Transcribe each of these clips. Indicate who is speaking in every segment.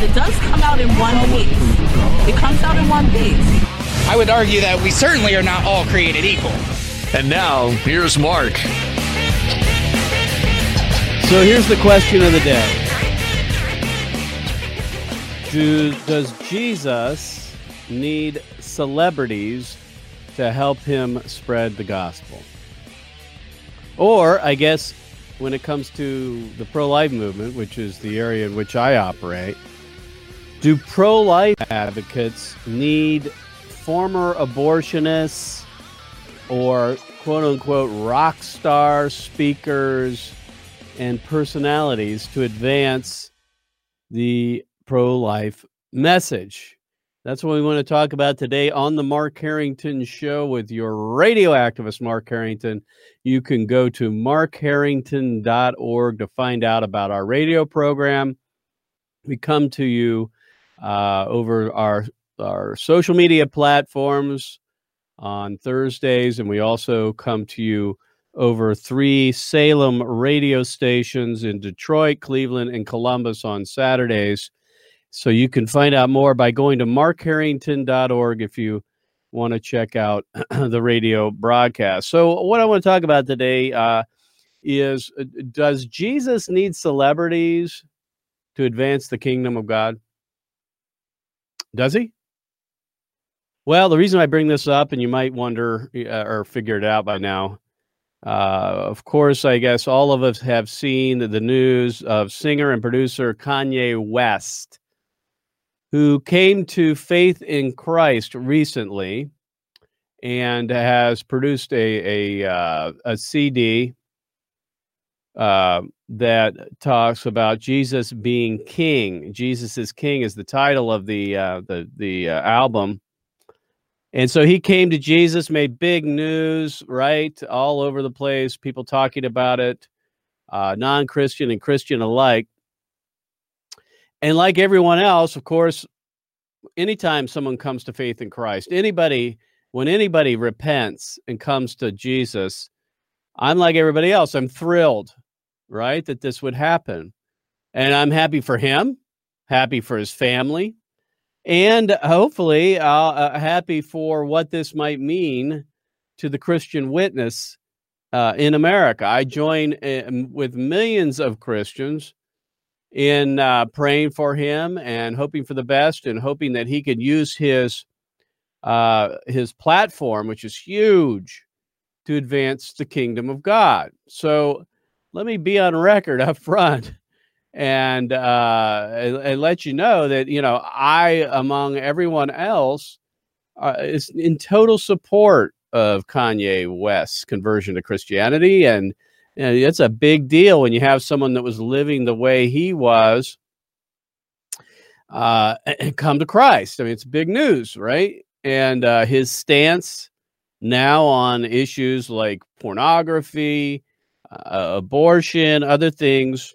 Speaker 1: It does come out in one piece. It comes out in one piece.
Speaker 2: I would argue that we certainly are not all created equal.
Speaker 3: And now, here's Mark.
Speaker 4: So here's the question of the day. Do, does Jesus need celebrities to help him spread the gospel? Or, I guess, when it comes to the pro life movement, which is the area in which I operate, do pro life advocates need former abortionists or quote unquote rock star speakers and personalities to advance the pro life message? That's what we want to talk about today on the Mark Harrington Show with your radio activist, Mark Harrington. You can go to markharrington.org to find out about our radio program. We come to you uh, over our our social media platforms on Thursdays, and we also come to you over three Salem radio stations in Detroit, Cleveland, and Columbus on Saturdays. So you can find out more by going to markharrington.org if you want to check out the radio broadcast. So, what I want to talk about today uh, is uh, Does Jesus need celebrities to advance the kingdom of God? Does he? Well, the reason I bring this up, and you might wonder uh, or figure it out by now, uh, of course, I guess all of us have seen the news of singer and producer Kanye West who came to faith in Christ recently and has produced a a, uh, a CD uh, that talks about Jesus being King. Jesus is King is the title of the uh, the the uh, album. And so he came to Jesus, made big news, right, all over the place. People talking about it, uh, non-Christian and Christian alike. And like everyone else, of course, anytime someone comes to faith in Christ, anybody, when anybody repents and comes to Jesus, I'm like everybody else. I'm thrilled, right, that this would happen. And I'm happy for him, happy for his family, and hopefully uh, happy for what this might mean to the Christian witness uh, in America. I join uh, with millions of Christians in uh, praying for him and hoping for the best and hoping that he could use his uh, his platform, which is huge, to advance the kingdom of God. So let me be on record up front and, uh, and, and let you know that you know I, among everyone else, uh, is in total support of Kanye West's conversion to Christianity and you know, it's a big deal when you have someone that was living the way he was uh, and come to Christ. I mean, it's big news, right? And uh, his stance now on issues like pornography, uh, abortion, other things,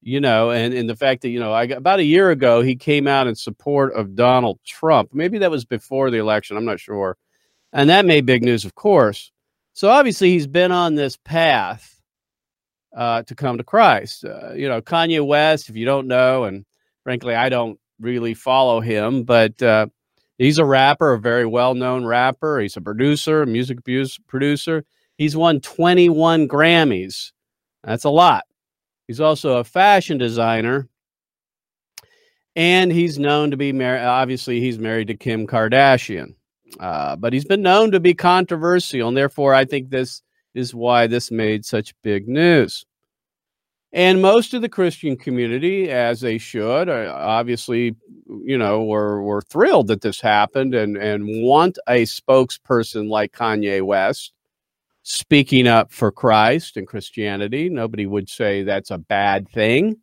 Speaker 4: you know, and, and the fact that, you know, I about a year ago, he came out in support of Donald Trump. Maybe that was before the election. I'm not sure. And that made big news, of course. So obviously, he's been on this path uh, to come to Christ. Uh, you know, Kanye West, if you don't know, and frankly, I don't really follow him, but uh, he's a rapper, a very well known rapper. He's a producer, a music producer. He's won 21 Grammys. That's a lot. He's also a fashion designer. And he's known to be married. Obviously, he's married to Kim Kardashian. Uh, but he's been known to be controversial. And therefore, I think this is why this made such big news. And most of the Christian community, as they should, uh, obviously, you know, were, were thrilled that this happened and, and want a spokesperson like Kanye West speaking up for Christ and Christianity. Nobody would say that's a bad thing.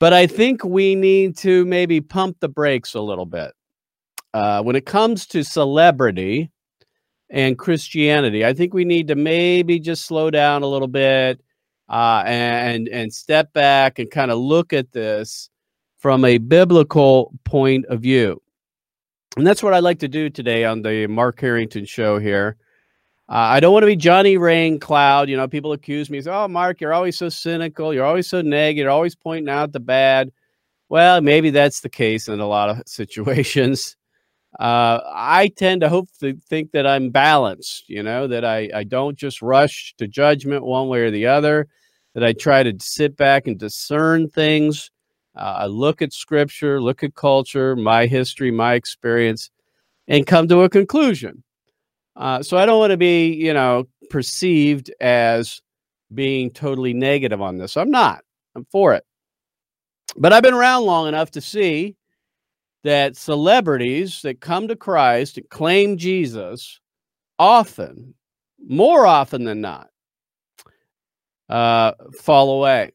Speaker 4: But I think we need to maybe pump the brakes a little bit. Uh, when it comes to celebrity and Christianity, I think we need to maybe just slow down a little bit uh, and and step back and kind of look at this from a biblical point of view. And that's what I like to do today on the Mark Harrington show here. Uh, I don't want to be Johnny Rain Cloud. You know, people accuse me, say, "Oh, Mark, you're always so cynical. You're always so negative. You're always pointing out the bad." Well, maybe that's the case in a lot of situations. Uh, I tend to hope to think that I'm balanced. You know, that I I don't just rush to judgment one way or the other. That I try to sit back and discern things uh, I look at scripture, look at culture, my history, my experience, and come to a conclusion. Uh, so I don't want to be, you know, perceived as being totally negative on this. I'm not. I'm for it. But I've been around long enough to see that celebrities that come to Christ and claim Jesus often, more often than not, uh, fall away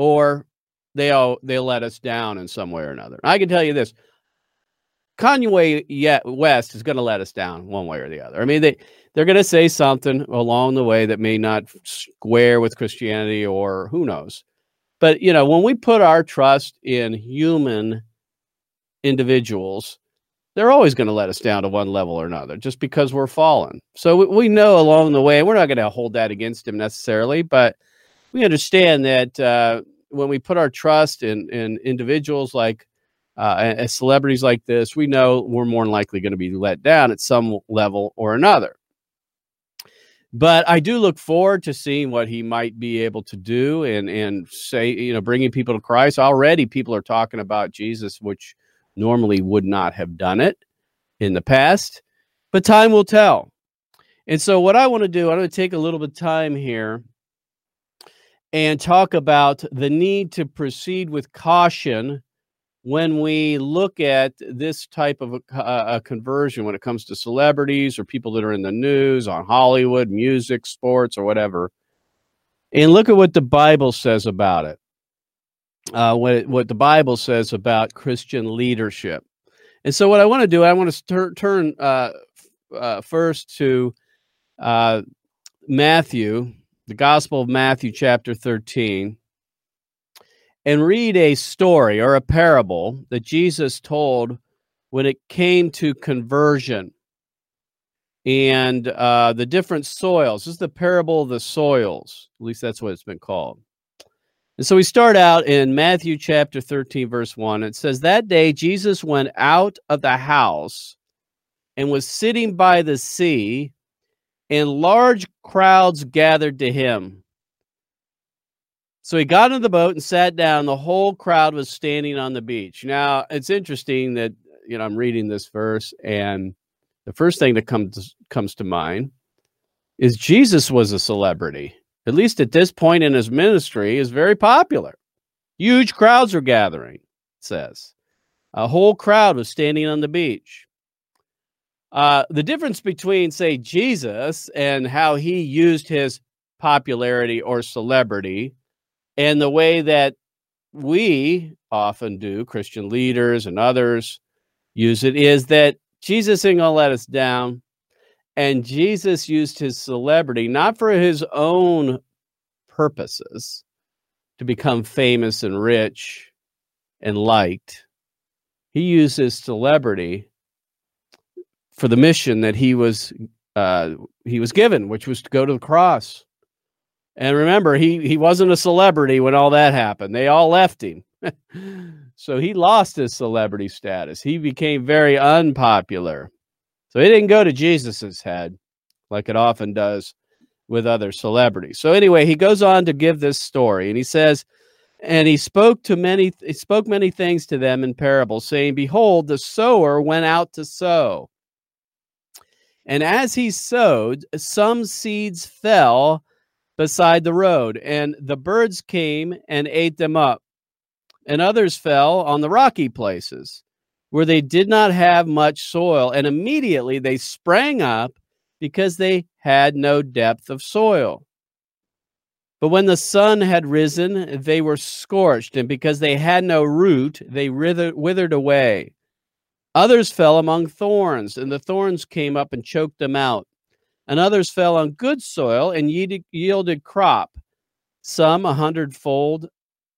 Speaker 4: or they all they let us down in some way or another. I can tell you this: Kanye yet West is going to let us down one way or the other. I mean, they they're going to say something along the way that may not square with Christianity or who knows. But you know, when we put our trust in human individuals, they're always going to let us down to one level or another just because we're fallen. So we, we know along the way, we're not going to hold that against him necessarily, but we understand that uh, when we put our trust in in individuals like uh, as celebrities like this, we know we're more than likely going to be let down at some level or another. But I do look forward to seeing what he might be able to do and and say, you know, bringing people to Christ. Already, people are talking about Jesus, which normally would not have done it in the past. But time will tell. And so, what I want to do, I'm going to take a little bit of time here and talk about the need to proceed with caution when we look at this type of a, a, conversion when it comes to celebrities or people that are in the news on Hollywood, music, sports, or whatever. And look at what the Bible says about it. Uh, what, what the Bible says about Christian leadership. And so, what I want to do, I want to tur- turn uh, uh, first to uh, Matthew the Gospel of Matthew, chapter 13, and read a story or a parable that Jesus told when it came to conversion and uh, the different soils. This is the parable of the soils. At least that's what it's been called. And so we start out in Matthew chapter 13, verse 1. It says, That day Jesus went out of the house and was sitting by the sea, and large crowds gathered to him. So he got into the boat and sat down. The whole crowd was standing on the beach. Now, it's interesting that, you know, I'm reading this verse, and the first thing that comes comes to mind is Jesus was a celebrity. At least at this point in his ministry, is very popular. Huge crowds are gathering, It says. A whole crowd was standing on the beach. Uh, the difference between, say, Jesus and how he used his popularity or celebrity and the way that we often do, Christian leaders and others use it, is that Jesus ain't gonna let us down. And Jesus used his celebrity not for his own purposes to become famous and rich and liked. He used his celebrity for the mission that he was uh, he was given, which was to go to the cross. And remember, he he wasn't a celebrity when all that happened. They all left him. so he lost his celebrity status. He became very unpopular. So it didn't go to Jesus's head like it often does with other celebrities. So anyway, he goes on to give this story and he says, and he spoke to many he spoke many things to them in parables, saying, Behold, the sower went out to sow. And as he sowed, some seeds fell beside the road, and the birds came and ate them up. And others fell on the rocky places where they did not have much soil, and immediately they sprang up because they had no depth of soil. But when the sun had risen, they were scorched, and because they had no root, they withered, away. Others fell among thorns, and the thorns came up and choked them out. And others fell on good soil and yielded, crop, some a hundredfold,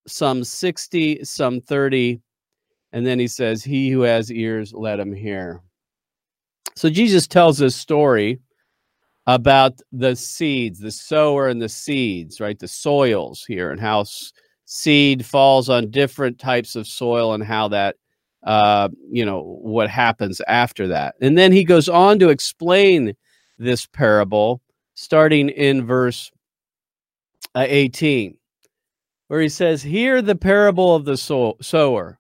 Speaker 4: some 60, some 30. And then he says, He who has ears, let him hear. So Jesus tells this story about the seeds, the sower and the seeds, right? The soils here, and how seed falls on different types of soil and how that, uh, you know, what happens after that. And then he goes on to explain this parable starting in verse uh, 18, where he says, Hear the parable of the sow- sower.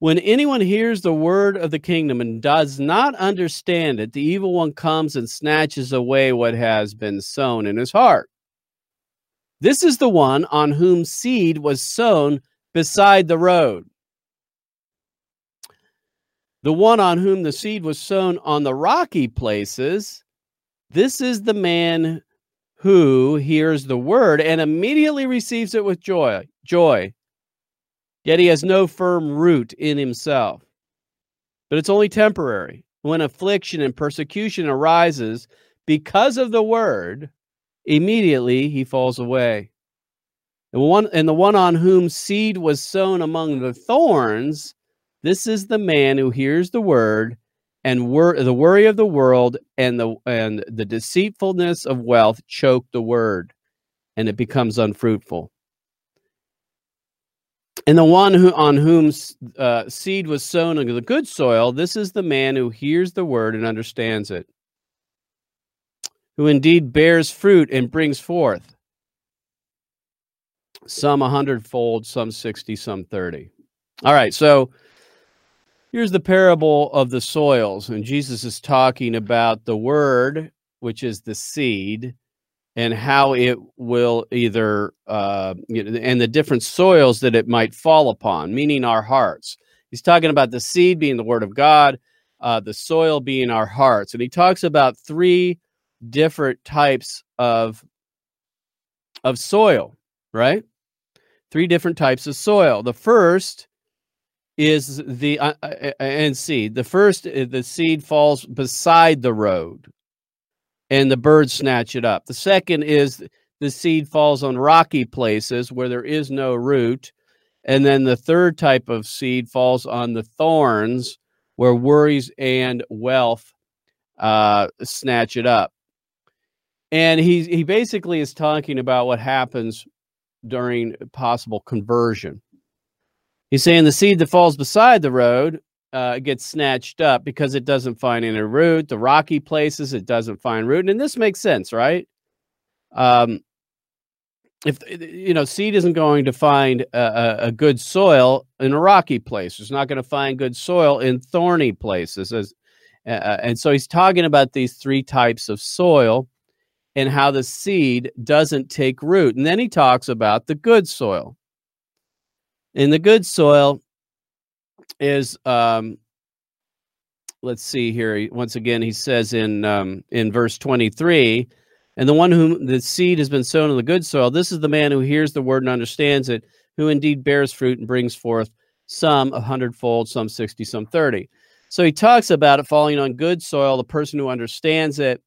Speaker 4: When anyone hears the word of the kingdom and does not understand it, the evil one comes and snatches away what has been sown in his heart. This is the one on whom seed was sown beside the road. The one on whom the seed was sown on the rocky places, this is the man who hears the word and immediately receives it with joy. Joy. Yet he has no firm root in himself. But it's only temporary. When affliction and persecution arises because of the word, immediately he falls away. And one and the one on whom seed was sown among the thorns, this is the man who hears the word and wor- the worry of the world and the and the deceitfulness of wealth choke the word and it becomes unfruitful. And the one who on whom uh, seed was sown into the good soil this is the man who hears the word and understands it who indeed bears fruit and brings forth. Some a hundredfold some 60 some 30 all right so Here's the parable of the soils, and Jesus is talking about the word, which is the seed, and how it will either, uh, and the different soils that it might fall upon, meaning our hearts. He's talking about the seed being the word of God, uh, the soil being our hearts. And he talks about three different types of, of soil, right? Three different types of soil. The first is the uh, uh, and seed. The first, uh, the seed falls beside the road, and the birds snatch it up. The second is the seed falls on rocky places where there is no root, and then the third type of seed falls on the thorns where worries and wealth uh, snatch it up. And he he basically is talking about what happens during possible conversion He's saying the seed that falls beside the road uh, gets snatched up because it doesn't find any root. The rocky places, it doesn't find root. And this makes sense, right? Um, if you know seed isn't going to find a, a, good soil in a rocky place it's not going to find good soil in thorny places as, uh, and so he's talking about these three types of soil and how the seed doesn't take root and then he talks about the good soil in the good soil is um let's see here once again he says in um in verse 23 and the one whom the seed has been sown in the good soil this is the man who hears the word and understands it who indeed bears fruit and brings forth some a hundredfold some 60 some 30 so he talks about it falling on good soil the person who understands it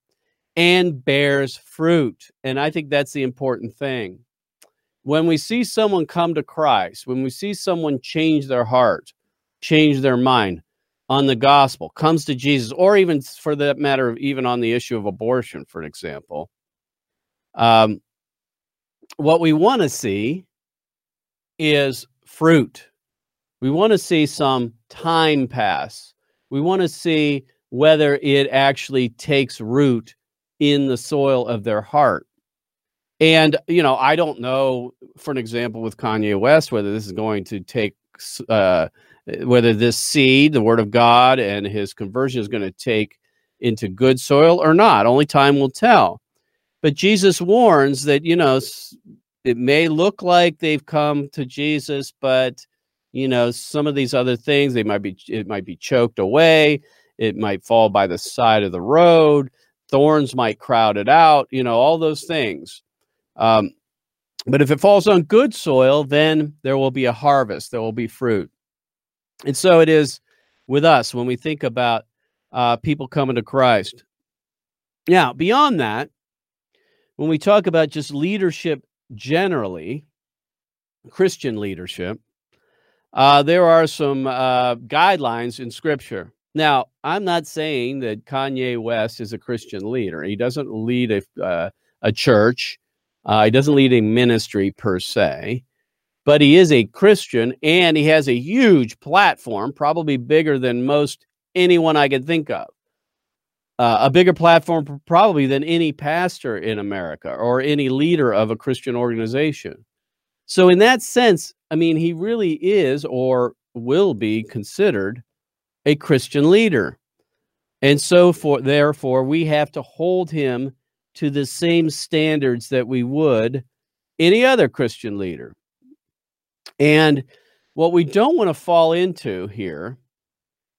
Speaker 4: and bears fruit. And i think that's the important thing when we see someone come to Christ, when we see someone change their heart, change their mind on the gospel, comes to Jesus, or even for that matter, even on the issue of abortion, for example, um, what we want to see is fruit. We want to see some time pass. We want to see whether it actually takes root in the soil of their heart. And you know, I don't know, for an example, with Kanye West, whether this is going to take, uh, whether this seed, the Word of God, and his conversion is going to take into good soil or not. Only time will tell. But Jesus warns that you know it may look like they've come to Jesus, but you know some of these other things they might be it might be choked away. It might fall by the side of the road. Thorns might crowd it out. You know all those things. Um, But if it falls on good soil, then there will be a harvest, there will be fruit. And so it is with us when we think about uh, people coming to Christ. Now, beyond that, when we talk about just leadership generally, Christian leadership, uh, there are some uh, guidelines in Scripture. Now, I'm not saying that Kanye West is a Christian leader. He doesn't lead a, uh, a church, uh, he doesn't lead a ministry per se, but he is a Christian and he has a huge platform, probably bigger than most anyone I could think of. Uh, a bigger platform probably than any pastor in America or any leader of a Christian organization. So, in that sense, I mean, he really is or will be considered a Christian leader. And so, for therefore, we have to hold him to the same standards that we would any other Christian leader. And what we don't want to fall into here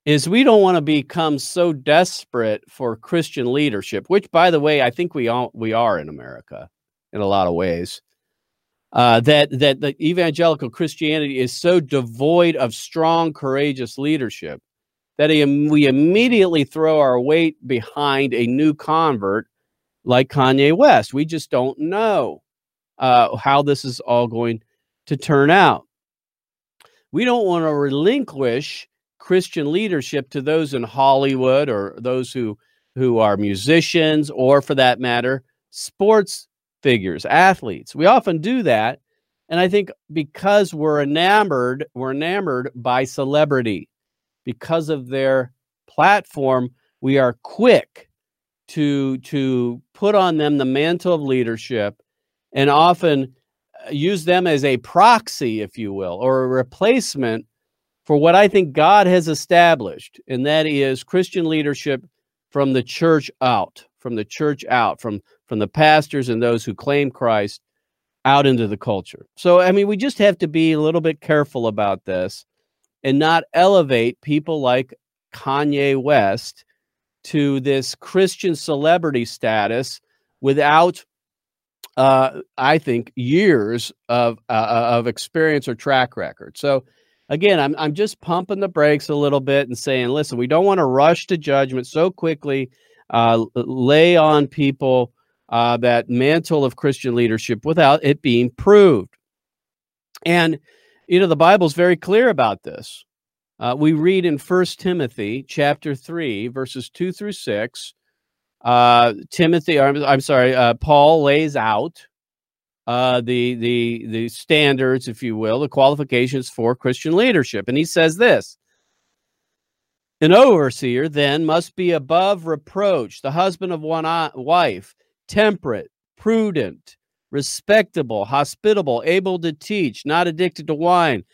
Speaker 4: is we don't want to become so desperate for Christian leadership, which, by the way, I think we all we are in America in a lot of ways. Uh, that that the evangelical Christianity is so devoid of strong, courageous leadership that we immediately throw our weight behind a new convert like Kanye West. We just don't know uh, how this is all going to turn out. We don't want to relinquish Christian leadership to those in Hollywood or those who who are musicians or for that matter sports figures, athletes. We often do that and I think because we're enamored, we're enamored by celebrity because of their platform, we are quick to to put on them the mantle of leadership and often uh, use them as a proxy if you will or a replacement for what I think God has established, and that is Christian leadership from the church out, from the church out, from from the pastors and those who claim Christ out into the culture. So I mean, we just have to be a little bit careful about this and not elevate people like Kanye West to this Christian celebrity status without uh, I think years of uh, of experience or track record. So again, I'm I'm just pumping the brakes a little bit and saying, listen, we don't want to rush to judgment so quickly. Uh, lay on people uh, that mantle of Christian leadership without it being proved. And you know, the Bible's very clear about this. Uh, we read in First Timothy chapter three, verses two through six. Uh, Timothy, I'm, I'm sorry, uh, Paul lays out uh, the the the standards, if you will, the qualifications for Christian leadership. And he says this: An overseer then must be above reproach, the husband of one wife, temperate, prudent, respectable, hospitable, able to teach, not addicted to wine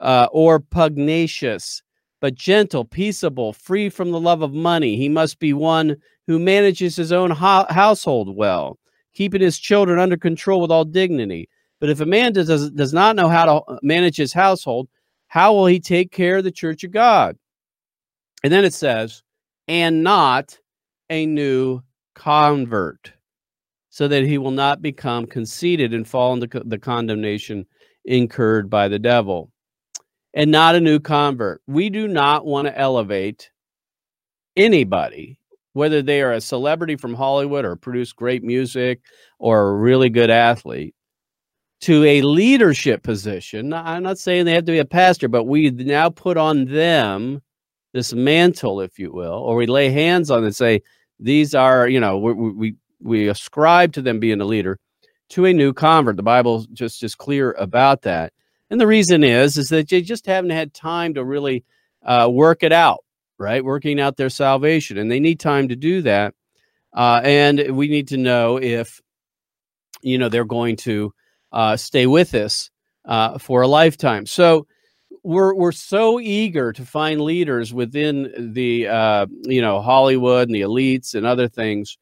Speaker 4: uh, or pugnacious, but gentle, peaceable, free from the love of money. He must be one who manages his own ho- household well keeping his children under control with all dignity. But if a man does, does not know how to uh, manage his household, how will he take care of the church of God? And then it says, and not a new convert, so that he will not become conceited and fall into the condemnation incurred by the devil. And not a new convert. We do not want to elevate anybody whether they are a celebrity from Hollywood or produce great music or a really good athlete, to a leadership position. I'm not saying they have to be a pastor, but we now put on them this mantle, if you will, or we lay hands on and say, these are, you know, we, we, we ascribe to them being a leader to a new convert. The Bible just is clear about that. And the reason is, is that they just haven't had time to really uh, work it out right? Working out their salvation. And they need time to do that. Uh, and we need to know if, you know, they're going to uh, stay with us uh, for a lifetime. So we're, we're so eager to find leaders within the, uh, you know, Hollywood and the elites and other things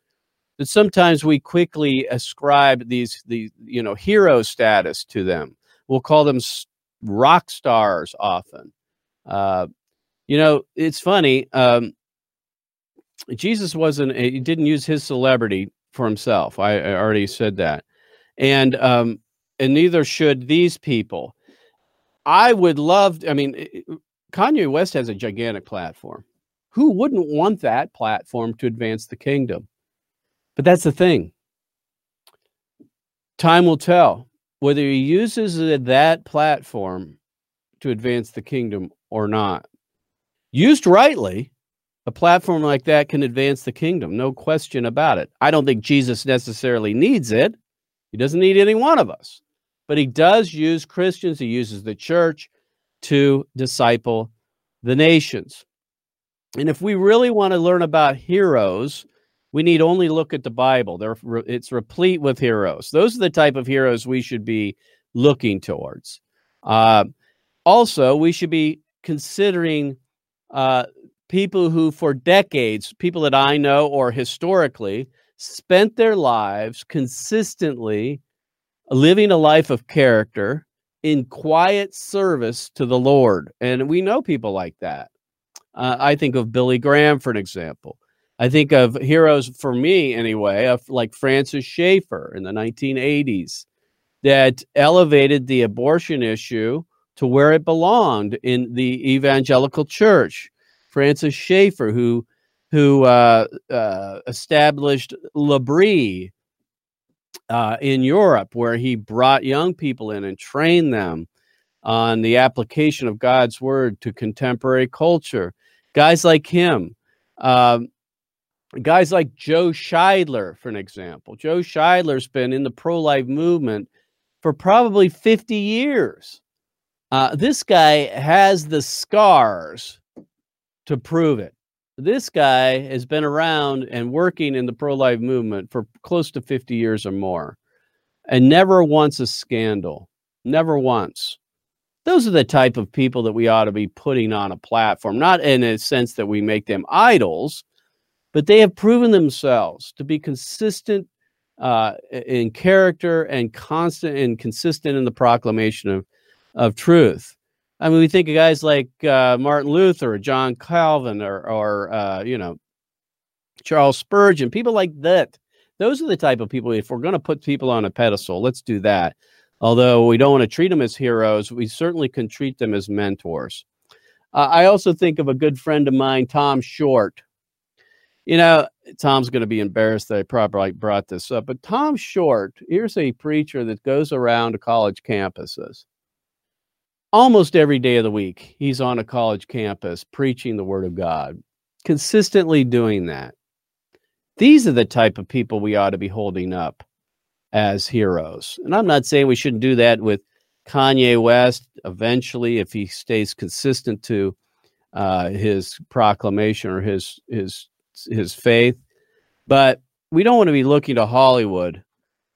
Speaker 4: that sometimes we quickly ascribe these, the, you know, hero status to them. We'll call them rock stars often. Uh, you know, it's funny. Um, Jesus wasn't, he didn't use his celebrity for himself. I, I already said that. And um, and neither should these people. I would love. I mean, Kanye West has a gigantic platform. Who wouldn't want that platform to advance the kingdom? But that's the thing. Time will tell whether he uses that platform to advance the kingdom or not. Used rightly, a platform like that can advance the kingdom, no question about it. I don't think Jesus necessarily needs it. He doesn't need any one of us, but he does use Christians, he uses the church to disciple the nations. And if we really want to learn about heroes, we need only look at the Bible. They're, it's replete with heroes. Those are the type of heroes we should be looking towards. Uh, also, we should be considering uh, people who, for decades, people that I know or historically, spent their lives consistently living a life of character in quiet service to the Lord. And we know people like that. Uh, I think of Billy Graham, for an example. I think of heroes for me anyway, of like Francis Schaeffer in the 1980s that elevated the abortion issue to where it belonged in the evangelical church. Francis Schaeffer, who who uh, uh, established L'Abri uh, in Europe, where he brought young people in and trained them on the application of God's word to contemporary culture. Guys like him, um, guys like Joe Scheidler, for an example. Joe Scheidler's been in the pro life movement for probably 50 years. Uh, this guy has the scars to prove it. This guy has been around and working in the pro life movement for close to 50 years or more, and never once a scandal. Never once. Those are the type of people that we ought to be putting on a platform, not in a sense that we make them idols, but they have proven themselves to be consistent uh, in character and constant and consistent in the proclamation of, of truth. I mean, we think of guys like uh, Martin Luther or John Calvin or, or uh, you know, Charles Spurgeon, people like that. Those are the type of people, if we're going to put people on a pedestal, let's do that. Although we don't want to treat them as heroes, we certainly can treat them as mentors. Uh, I also think of a good friend of mine, Tom Short, you know, Tom's going to be embarrassed that I probably brought this up, but Tom Short, here's a preacher that goes around to college campuses. Almost every day of the week, he's on a college campus preaching the word of God, consistently doing that. These are the type of people we ought to be holding up as heroes. And I'm not saying we shouldn't do that with Kanye West eventually if he stays consistent to uh, his proclamation or his his his faith, but we don't want to be looking to Hollywood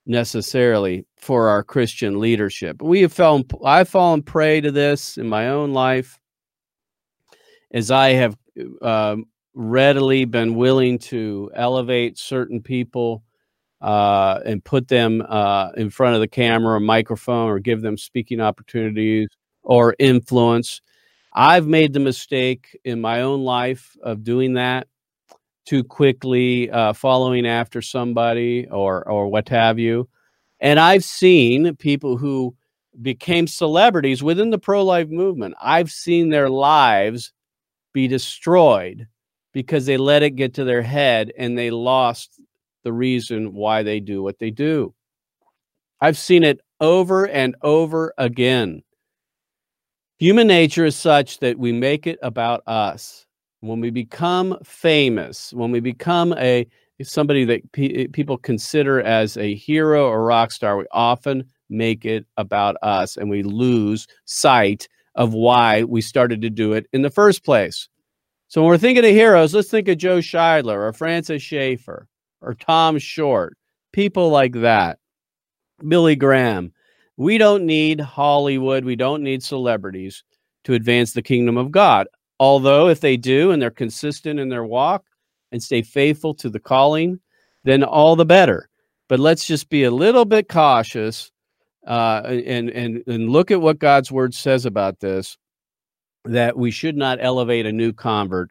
Speaker 4: necessarily for our Christian leadership. We have fallen, I've fallen prey to this in my own life as I have um, readily been willing to elevate certain people uh, and put them uh, in front of the camera or microphone or give them speaking opportunities or influence. I've made the mistake in my own life of doing that too quickly uh, following after somebody or or what have you. And I've seen people who became celebrities within the pro life movement. I've seen their lives be destroyed because they let it get to their head and they lost the reason why they do what they do. I've seen it over and over again. Human nature is such that we make it about us when we become famous, when we become a somebody that pe- eh, people consider as a hero or rock star, we often make it about us and we lose sight of why we started to do it in the first place. So when we're thinking of heroes, let's think of Joe Scheidler or Francis Schaeffer or Tom Short, people like that. Billy Graham. We don't need Hollywood. We don't need celebrities to advance the kingdom of God. Although, if they do and they're consistent in their walk and stay faithful to the calling, then all the better. But let's just be a little bit cautious uh, and, and, and look at what God's word says about this that we should not elevate a new convert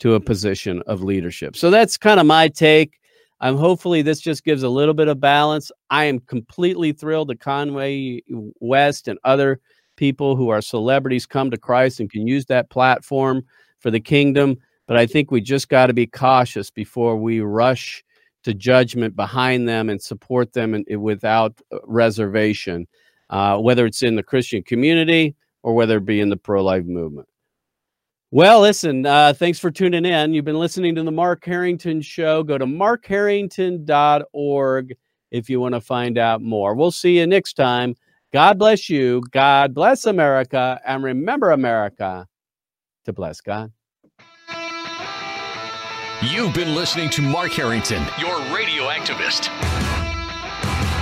Speaker 4: to a position of leadership. So that's kind of my take. I'm hopefully this just gives a little bit of balance. I am completely thrilled that Kanye West and other people who are celebrities come to Christ and can use that platform for the kingdom. But I think we just got to be cautious before we rush to judgment behind them and support them in, without uh, reservation, uh, whether it's in the Christian community or whether it be in the pro life movement. Well, listen, uh, thanks for tuning in. You've been listening to the Mark Harrington Show. Go to markharrington.org if you want to find out more. We'll see you next time. God bless you. God bless America. And remember, America, to bless God.
Speaker 3: You've been listening to Mark Harrington, your radio activist.